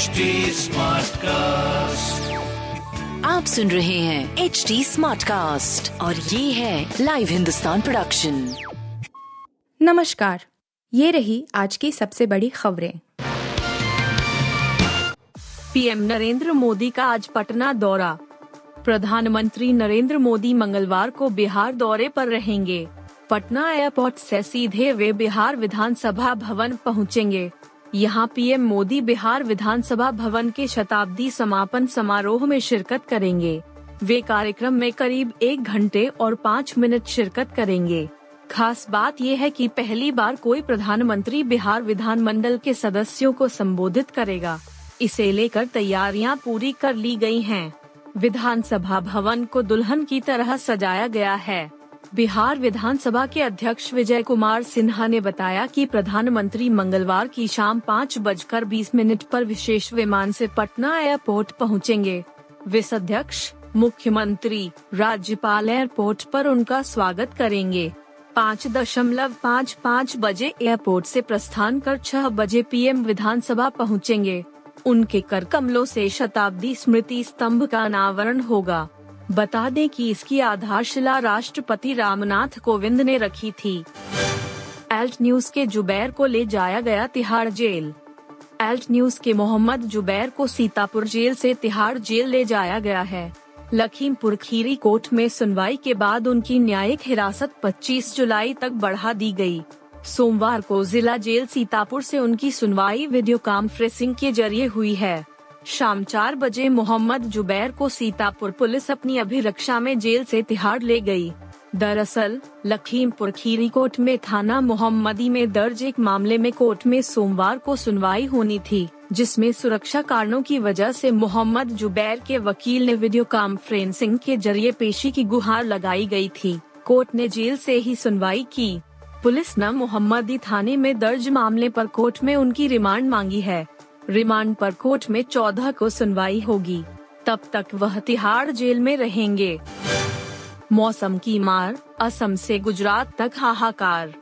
HD cast आप सुन रहे हैं एच डी स्मार्ट कास्ट और ये है लाइव हिंदुस्तान प्रोडक्शन नमस्कार ये रही आज की सबसे बड़ी खबरें। पीएम नरेंद्र मोदी का आज पटना दौरा। प्रधानमंत्री नरेंद्र मोदी मंगलवार को बिहार दौरे पर रहेंगे। पटना एयरपोर्ट से सीधे वे बिहार विधानसभा भवन पहुँचेंगे। यहाँ पीएम मोदी बिहार विधानसभा भवन के शताब्दी समापन समारोह में शिरकत करेंगे। वे कार्यक्रम में करीब एक घंटे और पाँच मिनट शिरकत करेंगे। खास बात यह है कि पहली बार कोई प्रधानमंत्री बिहार विधानमंडल के सदस्यों को संबोधित करेगा। इसे लेकर तैयारियाँ पूरी कर ली गई हैं। विधानसभा भवन को दुल्हन की तरह सजाया गया है। बिहार विधानसभा के अध्यक्ष विजय कुमार सिन्हा ने बताया कि प्रधानमंत्री मंगलवार की शाम पाँच बजकर बीस मिनट पर विशेष विमान से पटना एयरपोर्ट पहुँचेंगे। विस अध्यक्ष, मुख्यमंत्री, राज्यपाल एयरपोर्ट पर उनका स्वागत करेंगे पाँच दशमलव पाँच पाँच बजे एयरपोर्ट से प्रस्थान कर छह बजे पीएम विधानसभा पहुँचेंगे। उनके कर कमलों से शताब्दी स्मृति स्तंभ का अनावरण होगा बता दें कि इसकी आधारशिला राष्ट्रपति रामनाथ कोविंद ने रखी थी। एल्ट न्यूज़ के जुबैर को ले जाया गया तिहाड़ जेल। एल्ट न्यूज़ के मोहम्मद जुबैर को सीतापुर जेल से तिहाड़ जेल ले जाया गया है। लखीमपुर खीरी कोर्ट में सुनवाई के बाद उनकी न्यायिक हिरासत 25 जुलाई तक बढ़ा दी गई। सोमवार को जिला जेल सीतापुर से उनकी सुनवाई वीडियो कॉन्फ्रेंसिंग के ज़रिए हुई है। शाम चार बजे मोहम्मद जुबैर को सीतापुर पुलिस अपनी अभिरक्षा में जेल से तिहाड़ ले गई। दरअसल, लखीमपुर खीरी कोर्ट में थाना मोहम्मदी में दर्ज एक मामले में कोर्ट में सोमवार को सुनवाई होनी थी, जिसमें सुरक्षा कारणों की वजह से मोहम्मद जुबैर के वकील ने वीडियो कॉन्फ्रेंसिंग के ज़रिए पेशी की गुहार लगाई गई थी। कोर्ट ने जेल से ही सुनवाई की। पुलिस न मोहम्मदी थाने में दर्ज मामले पर कोर्ट में उनकी रिमांड मांगी है। रिमांड पर कोर्ट में चौदह को सुनवाई होगी। तब तक वह तिहाड़ जेल में रहेंगे। मौसम की मार, असम से गुजरात तक हाहाकार।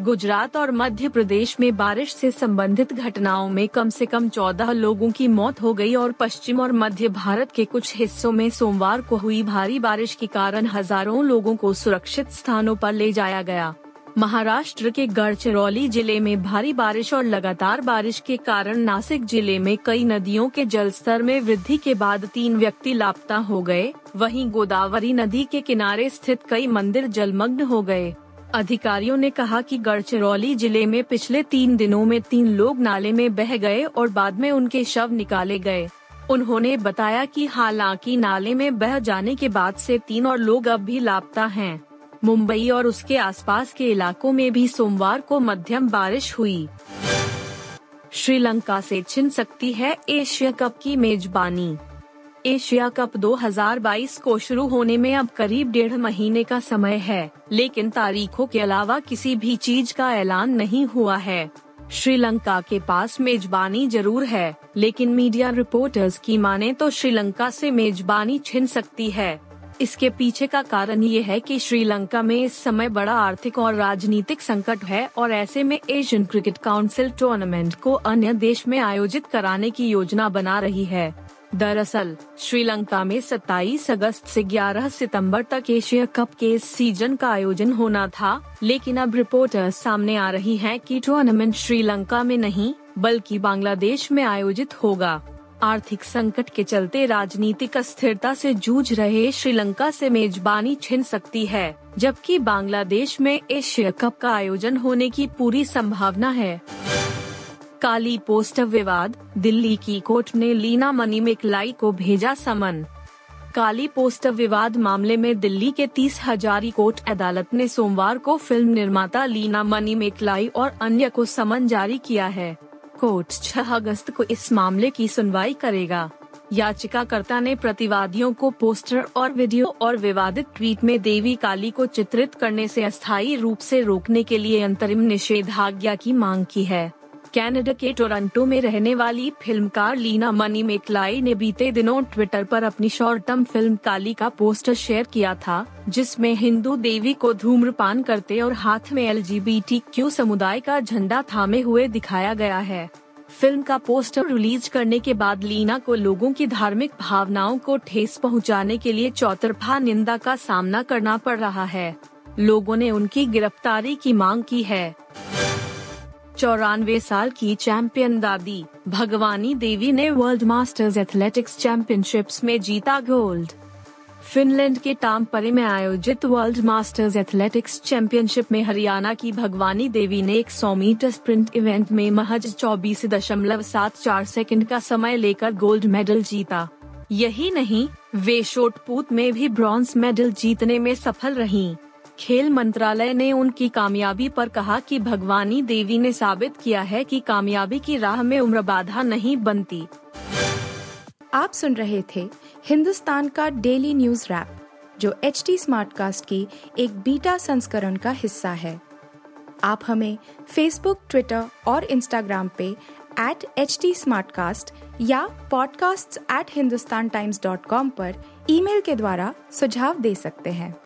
गुजरात और मध्य प्रदेश में बारिश से संबंधित घटनाओं में कम से कम 14 लोगों की मौत हो गई और पश्चिम और मध्य भारत के कुछ हिस्सों में सोमवार को हुई भारी बारिश के कारण हज़ारों लोगों को सुरक्षित स्थानों पर ले जाया गया। महाराष्ट्र के गढ़चिरौली ज़िले में भारी बारिश और लगातार बारिश के कारण नासिक ज़िले में कई नदियों के जलस्तर में वृद्धि के बाद तीन व्यक्ति लापता हो गए। वहीं गोदावरी नदी के किनारे स्थित कई मंदिर जलमग्न हो गए। अधिकारियों ने कहा कि गढ़चिरौली ज़िले में पिछले तीन दिनों में तीन लोग नाले में बह गए और बाद में उनके शव निकाले गए। उन्होंने बताया कि हालाँकि नाले में बह जाने के बाद से तीन और लोग अब भी लापता हैं। मुंबई और उसके आसपास के इलाकों में भी सोमवार को मध्यम बारिश हुई। श्रीलंका से छिन सकती है एशिया कप की मेजबानी। एशिया कप 2022 को शुरू होने में अब करीब डेढ़ महीने का समय है, लेकिन तारीखों के अलावा किसी भी चीज़ का ऐलान नहीं हुआ है। श्रीलंका के पास मेजबानी ज़रूर है, लेकिन मीडिया रिपोर्टर्स की माने तो श्रीलंका से मेजबानी छिन सकती है। इसके पीछे का कारण ये है कि श्रीलंका में इस समय बड़ा आर्थिक और राजनीतिक संकट है और ऐसे में एशियन क्रिकेट काउंसिल टूर्नामेंट को अन्य देश में आयोजित कराने की योजना बना रही है। दरअसल, श्रीलंका में 27 अगस्त से 11 सितंबर तक एशिया कप के इस सीज़न का आयोजन होना था, लेकिन अब रिपोर्टर्स सामने आ रही हैं कि टूर्नामेंट श्रीलंका में नहीं, बल्कि बांग्लादेश में आयोजित होगा। आर्थिक संकट के चलते राजनीतिक अस्थिरता से जूझ रहे श्रीलंका से मेजबानी छिन सकती है, जबकि बांग्लादेश में एशिया कप का आयोजन होने की पूरी संभावना है। काली पोस्ट विवाद, दिल्ली की कोर्ट ने लीना मनीमेकलाई को भेजा समन। काली पोस्ट विवाद मामले में दिल्ली के तीस हजारी कोर्ट अदालत ने सोमवार को फ़िल्म निर्माता लीना मनीमेकलाई और अन्य को समन जारी किया है। कोर्ट 6 अगस्त को इस मामले की सुनवाई करेगा। याचिकाकर्ता ने प्रतिवादियों को पोस्टर और वीडियो और विवादित ट्वीट में देवी काली को चित्रित करने से अस्थायी रूप से रोकने के लिए अंतरिम निषेधाज्ञा की मांग की है। कनाडा के टोरंटो में रहने वाली फिल्मकार लीना मनी मेकलाई ने बीते दिनों ट्विटर पर अपनी शॉर्ट टर्म फ़िल्म काली का पोस्टर शेयर किया था, जिसमें हिंदू देवी को धूम्रपान करते और हाथ में एल समुदाय का झंडा थामे हुए दिखाया गया है। फ़िल्म का पोस्टर रिलीज़ करने के बाद लीना को लोगों की धार्मिक भावनाओं को ठेस पहुँचाने के लिए चौतरफा निंदा का सामना करना पड़ रहा है। लोगों ने उनकी गिरफ्तारी की मांग की है। चौरानवे साल की चैंपियन दादी, भगवानी देवी ने वर्ल्ड मास्टर्स एथलेटिक्स चैंपियनशिप्स में जीता गोल्ड फिनलैंड के टामपरे में आयोजित वर्ल्ड मास्टर्स एथलेटिक्स चैंपियनशिप में हरियाणा की भगवानी देवी ने 100 मीटर स्प्रिंट इवेंट में महज चौबीस दशमलव सात चार सेकेंड का समय लेकर गोल्ड मेडल जीता यही नहीं वे शोटपूत में भी ब्रॉन्ज मेडल जीतने में सफल रहीं। खेल मंत्रालय ने उनकी कामयाबी पर कहा कि भगवानी देवी ने साबित किया है कि कामयाबी की राह में उम्र बाधा नहीं बनती। आप सुन रहे थे हिंदुस्तान का डेली न्यूज़ रैप, जो एच टी कास्ट की एक बीटा संस्करण का हिस्सा है। आप हमें फेसबुक ट्विटर और इंस्टाग्राम पे एट एच टी या podcasts@hindustantimes.com पर ईमेल के द्वारा सुझाव दे सकते हैं।